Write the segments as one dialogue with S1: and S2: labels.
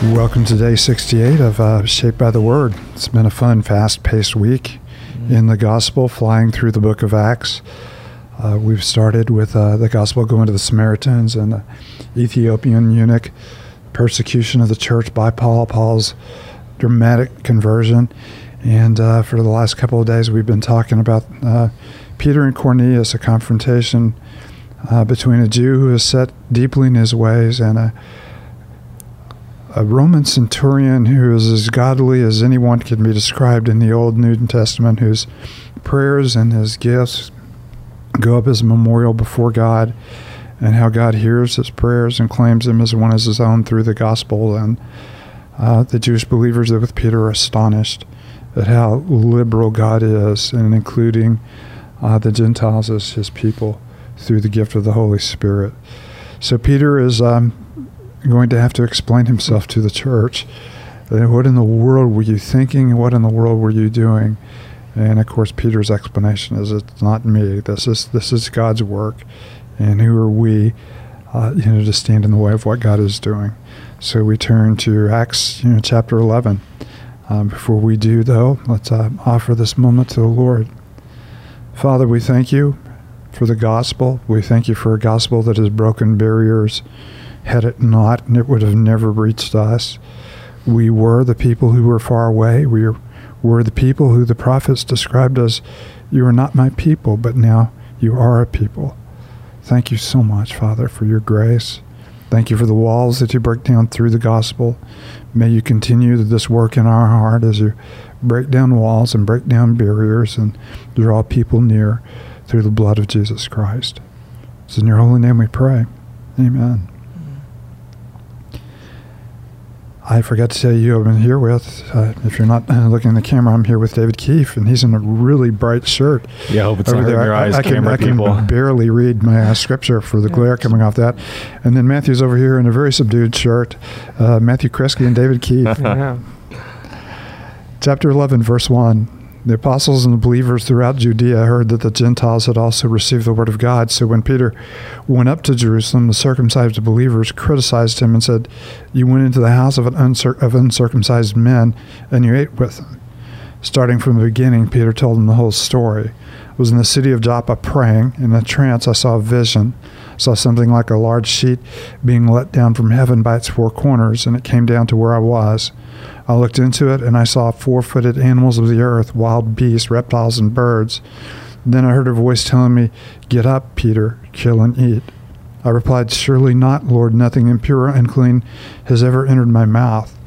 S1: Welcome to day 68 of uh, Shaped by the Word. It's been a fun, fast paced week mm-hmm. in the gospel, flying through the book of Acts. Uh, we've started with uh, the gospel going to the Samaritans and the Ethiopian eunuch, persecution of the church by Paul, Paul's dramatic conversion. And uh, for the last couple of days, we've been talking about uh, Peter and Cornelius, a confrontation uh, between a Jew who is set deeply in his ways and a a Roman centurion who is as godly as anyone can be described in the Old New Testament, whose prayers and his gifts go up as a memorial before God, and how God hears his prayers and claims him as one as his own through the gospel. And uh, the Jewish believers with Peter are astonished at how liberal God is in including uh, the Gentiles as his people through the gift of the Holy Spirit. So Peter is. Um, going to have to explain himself to the church. What in the world were you thinking? What in the world were you doing? And of course, Peter's explanation is, "It's not me. This is this is God's work, and who are we, uh, you know, to stand in the way of what God is doing?" So we turn to Acts, you know, chapter eleven. Um, before we do, though, let's uh, offer this moment to the Lord. Father, we thank you for the gospel. We thank you for a gospel that has broken barriers had it not, and it would have never reached us. We were the people who were far away. We were the people who the prophets described as, You are not my people, but now you are a people. Thank you so much, Father, for your grace. Thank you for the walls that you break down through the gospel. May you continue this work in our heart as you break down walls and break down barriers and draw people near through the blood of Jesus Christ. It's in your holy name we pray. Amen. I forgot to say you have been here with, uh, if you're not uh, looking in the camera, I'm here with David Keefe, and he's in a really bright shirt.
S2: Yeah, I hope it's not hurting your eyes,
S1: I, I
S2: can,
S1: I can barely read my uh, scripture for the glare coming off that. And then Matthew's over here in a very subdued shirt. Uh, Matthew Kresge and David Keefe. yeah. Chapter 11, verse 1. The apostles and the believers throughout Judea heard that the Gentiles had also received the word of God. So when Peter went up to Jerusalem, the circumcised believers criticized him and said, You went into the house of, of uncircumcised men and you ate with them. Starting from the beginning, Peter told him the whole story. I was in the city of Joppa praying. In a trance, I saw a vision. I saw something like a large sheet being let down from heaven by its four corners, and it came down to where I was. I looked into it and I saw four footed animals of the earth, wild beasts, reptiles, and birds. Then I heard a voice telling me, Get up, Peter, kill and eat. I replied, Surely not, Lord, nothing impure or unclean has ever entered my mouth.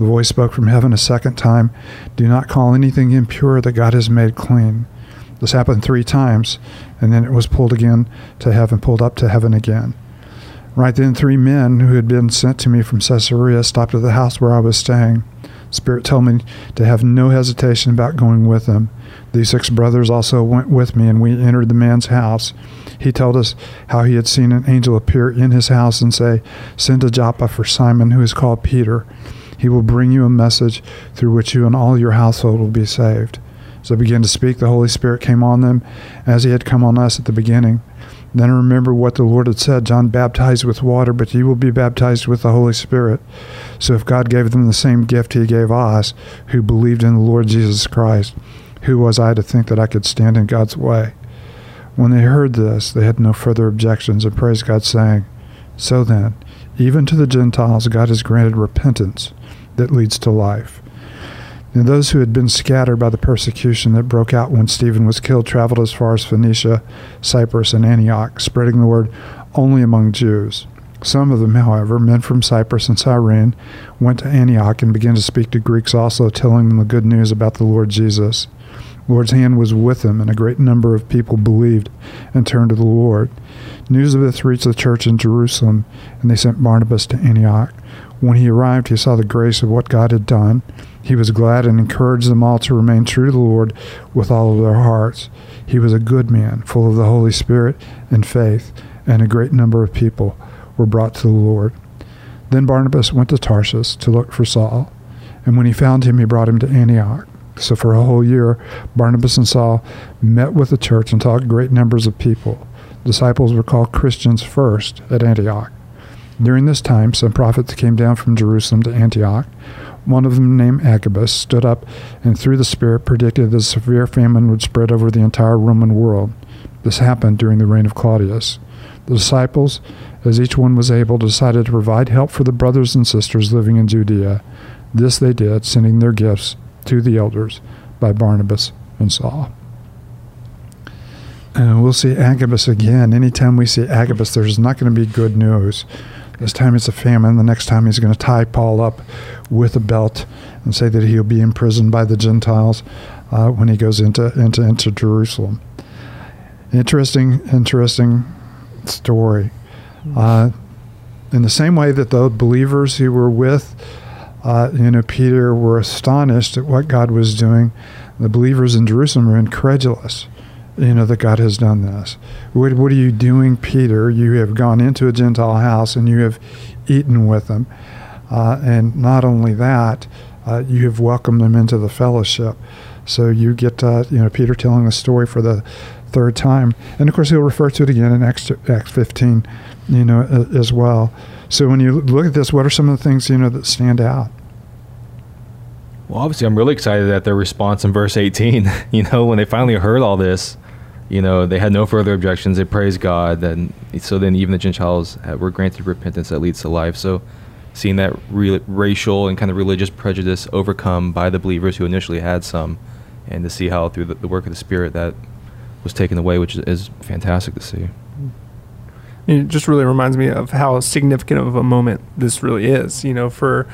S1: The voice spoke from heaven a second time, Do not call anything impure that God has made clean. This happened three times, and then it was pulled again to heaven, pulled up to heaven again. Right then, three men who had been sent to me from Caesarea stopped at the house where I was staying. Spirit told me to have no hesitation about going with them. These six brothers also went with me, and we entered the man's house. He told us how he had seen an angel appear in his house and say, Send to Joppa for Simon, who is called Peter. He will bring you a message through which you and all your household will be saved. As I began to speak, the Holy Spirit came on them as he had come on us at the beginning. Then remember what the Lord had said John baptized with water, but you will be baptized with the Holy Spirit. So if God gave them the same gift he gave us, who believed in the Lord Jesus Christ, who was I to think that I could stand in God's way? When they heard this, they had no further objections and praised God, saying, So then, even to the Gentiles, God has granted repentance that leads to life. And those who had been scattered by the persecution that broke out when Stephen was killed traveled as far as Phoenicia, Cyprus, and Antioch, spreading the word only among Jews. Some of them, however, men from Cyprus and Cyrene, went to Antioch and began to speak to Greeks also, telling them the good news about the Lord Jesus. The Lord's hand was with them, and a great number of people believed and turned to the Lord. News of this reached the church in Jerusalem, and they sent Barnabas to Antioch. When he arrived, he saw the grace of what God had done. He was glad and encouraged them all to remain true to the Lord with all of their hearts. He was a good man, full of the Holy Spirit and faith, and a great number of people were brought to the Lord. Then Barnabas went to Tarsus to look for Saul, and when he found him, he brought him to Antioch. So for a whole year, Barnabas and Saul met with the church and taught great numbers of people. Disciples were called Christians first at Antioch. During this time, some prophets came down from Jerusalem to Antioch. One of them, named Agabus, stood up and through the Spirit predicted that a severe famine would spread over the entire Roman world. This happened during the reign of Claudius. The disciples, as each one was able, decided to provide help for the brothers and sisters living in Judea. This they did, sending their gifts to the elders by Barnabas and Saul. And we'll see Agabus again. Anytime we see Agabus, there's not going to be good news. This time it's a famine. The next time he's going to tie Paul up with a belt and say that he'll be imprisoned by the Gentiles uh, when he goes into, into, into Jerusalem. Interesting, interesting story. Uh, in the same way that the believers who were with, uh, you know, Peter were astonished at what God was doing, the believers in Jerusalem were incredulous you know, that God has done this. What, what are you doing, Peter? You have gone into a Gentile house and you have eaten with them. Uh, and not only that, uh, you have welcomed them into the fellowship. So you get, uh, you know, Peter telling the story for the third time. And of course, he'll refer to it again in Acts, Acts 15, you know, as well. So when you look at this, what are some of the things, you know, that stand out?
S2: Well, obviously, I'm really excited at their response in verse 18. you know, when they finally heard all this, you know, they had no further objections. They praised God. And so then even the Gentiles were granted repentance that leads to life. So seeing that re- racial and kind of religious prejudice overcome by the believers who initially had some, and to see how through the, the work of the Spirit that was taken away, which is, is fantastic to see.
S3: It just really reminds me of how significant of a moment this really is. You know, for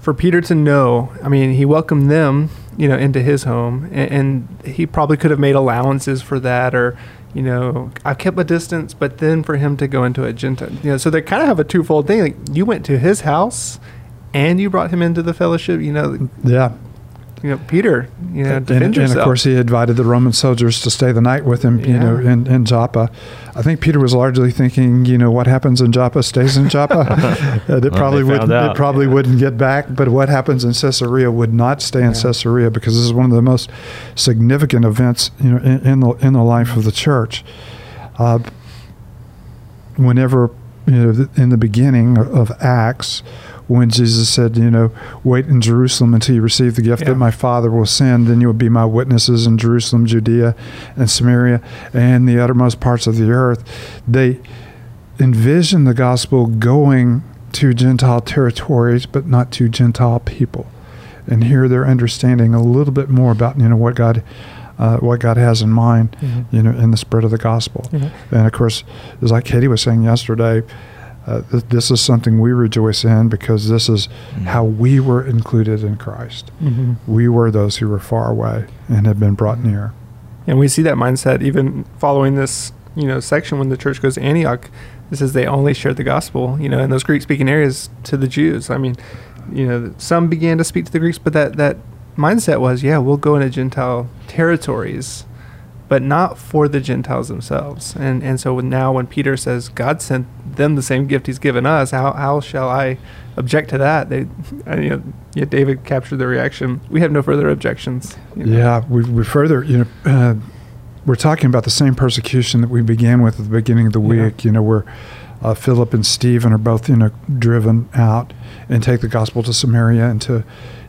S3: for Peter to know, I mean, he welcomed them, you know, into his home, and, and he probably could have made allowances for that, or you know, I kept a distance, but then for him to go into a Gentile, you know, so they kind of have a twofold thing. Like you went to his house, and you brought him into the fellowship. You know,
S1: yeah,
S3: you know, Peter, you know,
S1: and, and, and, of course he invited the Roman soldiers to stay the night with him, you yeah. know, in, in Joppa. I think Peter was largely thinking, you know, what happens in Joppa stays in Joppa. uh, it probably wouldn't, it probably wouldn't get back, but what happens in Caesarea would not stay in yeah. Caesarea because this is one of the most significant events, you know, in, in the in the life of the church. Uh, whenever, you know, in the beginning of Acts when Jesus said, you know, wait in Jerusalem until you receive the gift yeah. that my Father will send, then you will be my witnesses in Jerusalem, Judea, and Samaria, and the uttermost parts of the earth. They envision the gospel going to Gentile territories, but not to Gentile people. And here they're understanding a little bit more about, you know, what God uh, what God has in mind, mm-hmm. you know, in the spread of the gospel. Mm-hmm. And of course, as like Katie was saying yesterday, uh, th- this is something we rejoice in because this is mm-hmm. how we were included in Christ. Mm-hmm. We were those who were far away and have been brought near.
S3: And we see that mindset even following this, you know, section when the church goes to Antioch. This is they only shared the gospel, you know, in those Greek-speaking areas to the Jews. I mean, you know, some began to speak to the Greeks, but that that mindset was, yeah, we'll go into Gentile territories but not for the Gentiles themselves. And and so now when Peter says God sent them the same gift He's given us, how how shall I object to that? They, you know, yeah, David captured the reaction. We have no further objections.
S1: You know? Yeah, we we further you know. Uh, we're talking about the same persecution that we began with at the beginning of the week. Yeah. You know, where uh, Philip and Stephen are both, you know, driven out and take the gospel to Samaria and to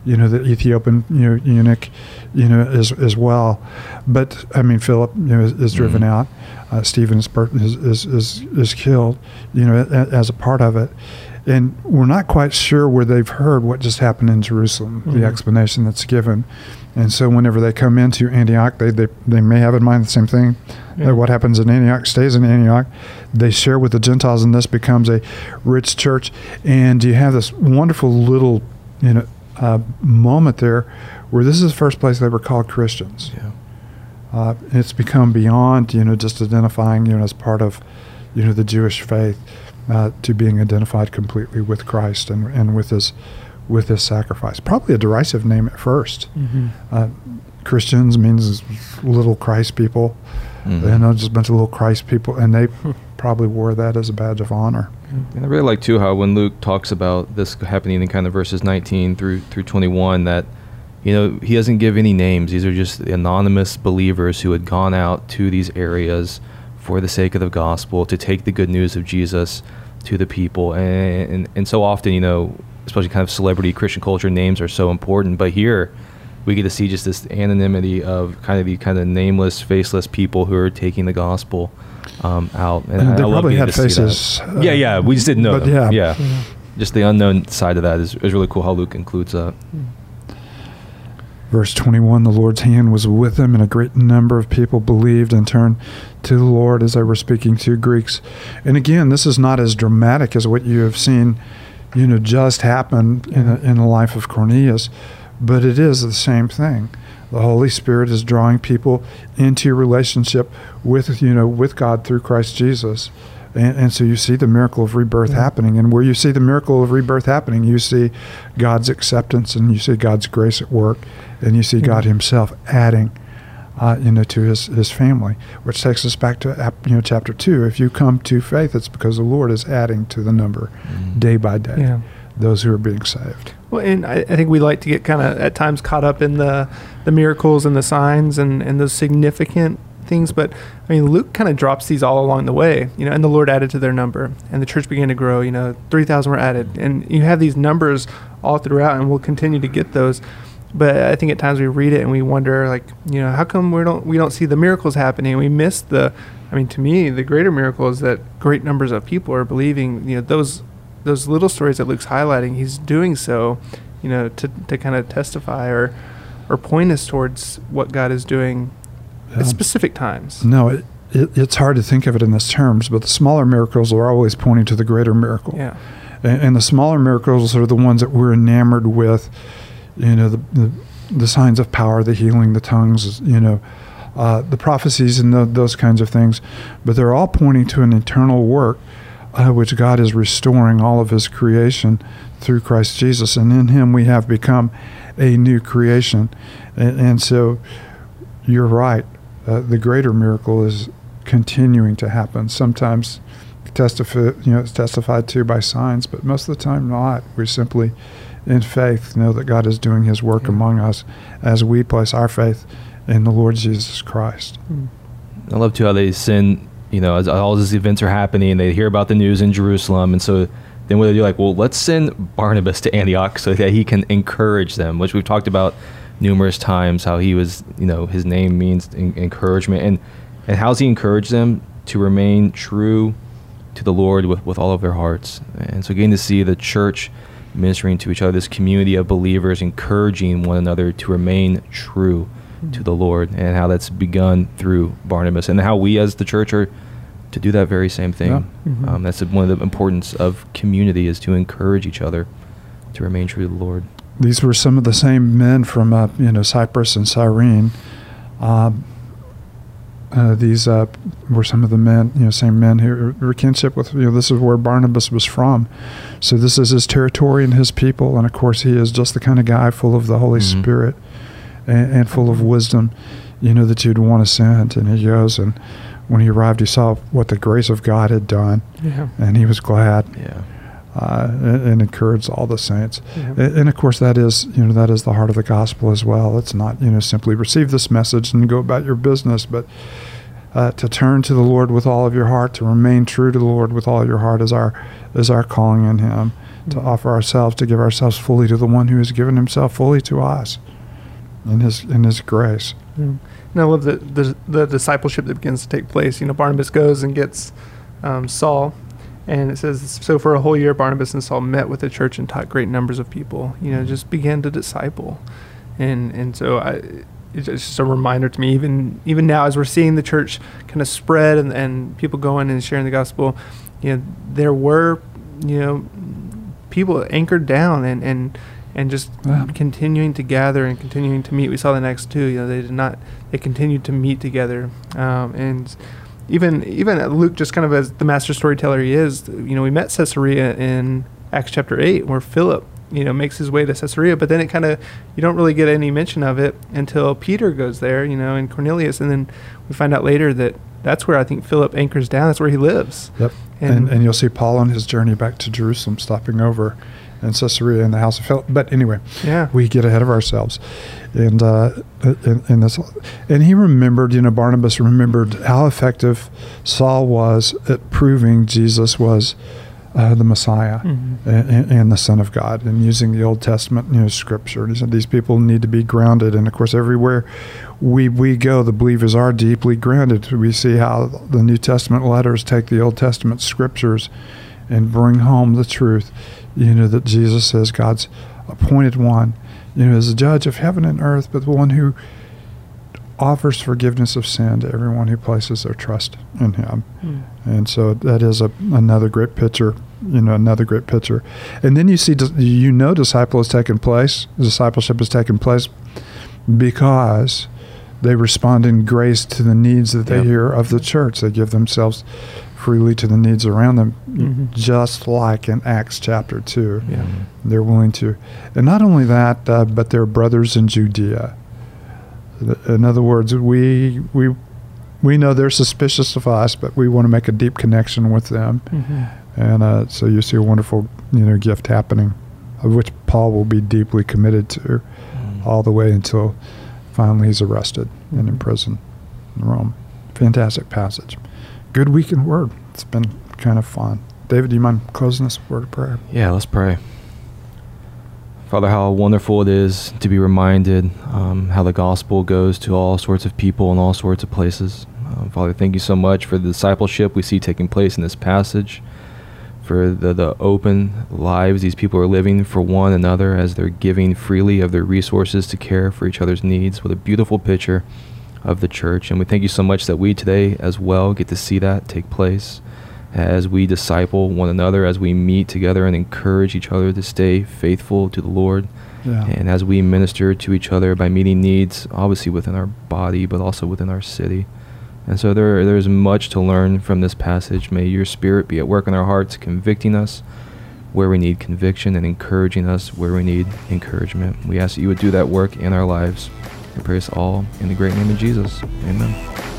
S1: you know, the Ethiopian you know, eunuch, you know, as as well. But I mean, Philip, you know, is, is driven mm-hmm. out. Uh, Stephen is, is, is is killed, you know, as a part of it. And we're not quite sure where they've heard what just happened in Jerusalem, mm-hmm. the explanation that's given. And so whenever they come into Antioch, they, they, they may have in mind the same thing. Yeah. what happens in Antioch stays in Antioch. They share with the Gentiles, and this becomes a rich church. And you have this wonderful little, you know, uh, moment there where this is the first place they were called Christians. Yeah. Uh, it's become beyond you know just identifying you know as part of you know the Jewish faith uh, to being identified completely with Christ and and with his with this sacrifice. Probably a derisive name at 1st mm-hmm. Uh, Christians means little Christ people. Mm-hmm. You know, just a bunch of little Christ people, and they probably wore that as a badge of honor.
S2: And I really like too how when Luke talks about this happening in kind of verses 19 through through 21 that you know he doesn't give any names. These are just anonymous believers who had gone out to these areas for the sake of the gospel to take the good news of Jesus to the people. And, and, and so often, you know, especially kind of celebrity Christian culture, names are so important. But here, we get to see just this anonymity of kind of the kind of nameless, faceless people who are taking the gospel um, out.
S1: And, and they I probably had faces.
S2: Uh, yeah, yeah. We just didn't know.
S1: But yeah.
S2: yeah. Mm-hmm. Just the unknown side of that is, is really cool how Luke includes that.
S1: Verse 21 The Lord's hand was with them, and a great number of people believed and turned to the Lord as they were speaking to Greeks. And again, this is not as dramatic as what you have seen, you know, just happened in, a, in the life of Cornelius, but it is the same thing. The Holy Spirit is drawing people into your relationship with, you know, with God through Christ Jesus. And, and, so you see the miracle of rebirth yeah. happening. And where you see the miracle of rebirth happening, you see God's acceptance and you see God's grace at work and you see yeah. God Himself adding. Uh, you know, to his, his family, which takes us back to you know chapter two. If you come to faith, it's because the Lord is adding to the number mm. day by day yeah. those who are being saved.
S3: Well, and I, I think we like to get kind of at times caught up in the the miracles and the signs and and those significant things, but I mean, Luke kind of drops these all along the way, you know, and the Lord added to their number, and the church began to grow. You know, three thousand were added, and you have these numbers all throughout, and we'll continue to get those. But I think at times we read it and we wonder, like, you know, how come we don't we don't see the miracles happening? We miss the. I mean, to me, the greater miracle is that great numbers of people are believing. You know, those those little stories that Luke's highlighting, he's doing so, you know, to to kind of testify or or point us towards what God is doing at um, specific times.
S1: No, it, it, it's hard to think of it in those terms, but the smaller miracles are always pointing to the greater miracle.
S3: Yeah.
S1: And, and the smaller miracles are the ones that we're enamored with, you know, the, the, the signs of power, the healing, the tongues, you know, uh, the prophecies and the, those kinds of things. But they're all pointing to an eternal work uh, which God is restoring all of his creation through Christ Jesus. And in him we have become a new creation. And, and so you're right uh, the greater miracle is continuing to happen. Sometimes testify, you know, it's testified to by signs, but most of the time not. We simply, in faith, know that God is doing His work among us as we place our faith in the Lord Jesus Christ.
S2: I love too how they send, you know, as all these events are happening, and they hear about the news in Jerusalem, and so then what they do, like, well, let's send Barnabas to Antioch so that he can encourage them, which we've talked about numerous times how he was, you know, his name means encouragement, and and how's he encourage them to remain true to the Lord with, with all of their hearts. And so, getting to see the church ministering to each other, this community of believers encouraging one another to remain true mm-hmm. to the Lord, and how that's begun through Barnabas, and how we as the church are to do that very same thing. Yeah. Mm-hmm. Um, that's one of the importance of community is to encourage each other to remain true to the Lord
S1: these were some of the same men from uh, you know Cyprus and Cyrene. Uh, uh, these uh, were some of the men, you know, same men who were kinship with. You know, this is where Barnabas was from, so this is his territory and his people, and of course, he is just the kind of guy full of the Holy mm-hmm. Spirit and, and, full of wisdom, you know, that you'd want to send. And he goes, and when he arrived, he saw what the grace of God had done,
S3: yeah.
S1: and he was glad.
S2: Yeah
S1: uh, and, and, encourage all the saints. And, and, of course, that is you know that is the heart of the gospel as well. It's not you know simply receive this message and go about your business, but uh, to turn to the Lord with all of your heart, to remain true to the Lord with all your heart, is our is our calling in Him. Mm-hmm. To offer ourselves, to give ourselves fully to the One who has given Himself fully to us, in His in His grace.
S3: And I love the, the, the discipleship that begins to take place. You know, Barnabas goes and gets um, Saul and it says, so for a whole year, Barnabas and Saul met with the church and taught great numbers of people. You know, just began to disciple, and and so I, it's just a reminder to me, even even now as we're seeing the church kind of spread and and people going and sharing the gospel, you know, there were, you know, people anchored down and and and just wow. continuing to gather and continuing to meet. We saw the next two. You know, they did not. They continued to meet together, um, and even even Luke, just kind of as the master storyteller he is, you know, we met Caesarea in Acts chapter eight, where Philip, you know, makes his way to Caesarea, but then it kind of you don't really get any mention of it until Peter goes there, you know, and Cornelius, and then we find out later that that's where I think Philip anchors down. That's where he lives.
S1: Yep. And, and, and you'll see Paul on his journey back to Jerusalem, stopping over in Caesarea in the house of Philip. But anyway,
S3: yeah,
S1: we get ahead of ourselves, and uh, in, in this, and he remembered, you know, Barnabas remembered how effective Saul was at proving Jesus was uh, the Messiah mm-hmm. and, and, the Son of God, and using the Old Testament, you know, Scripture. And he said these people need to be grounded, and of course, everywhere we we go, the believers are deeply grounded. We see how the New Testament letters take the Old Testament Scriptures and bring home the truth. You know that Jesus says God's appointed one, you know, as a judge of heaven and earth, but the one who offers forgiveness of sin to everyone who places their trust in Him. Mm. And so that is a, another great picture, you know, another great picture. And then you see, you know, disciple has taken place, discipleship has taken place because they respond in grace to the needs that they yep. hear of the church. They give themselves freely to the needs around them, mm-hmm. just like in Acts chapter 2. Yeah. They're willing to. And not only that, uh, but they're brothers in Judea in other words, we we we know they're suspicious of us, but we want to make a deep connection with them, mm-hmm. and uh, so you see a wonderful you know gift happening, of which Paul will be deeply committed to, mm-hmm. all the way until finally he's arrested mm-hmm. and in prison in Rome. Fantastic passage. Good week in Word. It's been kind of fun. David, do you mind closing a word of prayer?
S2: Yeah, let's pray. Father, how wonderful it is to be reminded um, how the gospel goes to all sorts of people in all sorts of places. Um, Father, thank you so much for the discipleship we see taking place in this passage, for the, the open lives these people are living for one another as they're giving freely of their resources to care for each other's needs. What a beautiful picture of the church. And we thank you so much that we today as well get to see that take place as we disciple one another, as we meet together and encourage each other to stay faithful to the Lord. Yeah. And as we minister to each other by meeting needs, obviously within our body, but also within our city. And so there, there's much to learn from this passage. May your spirit be at work in our hearts, convicting us where we need conviction and encouraging us where we need encouragement. We ask that you would do that work in our lives. We pray this all in the great name of Jesus. Amen.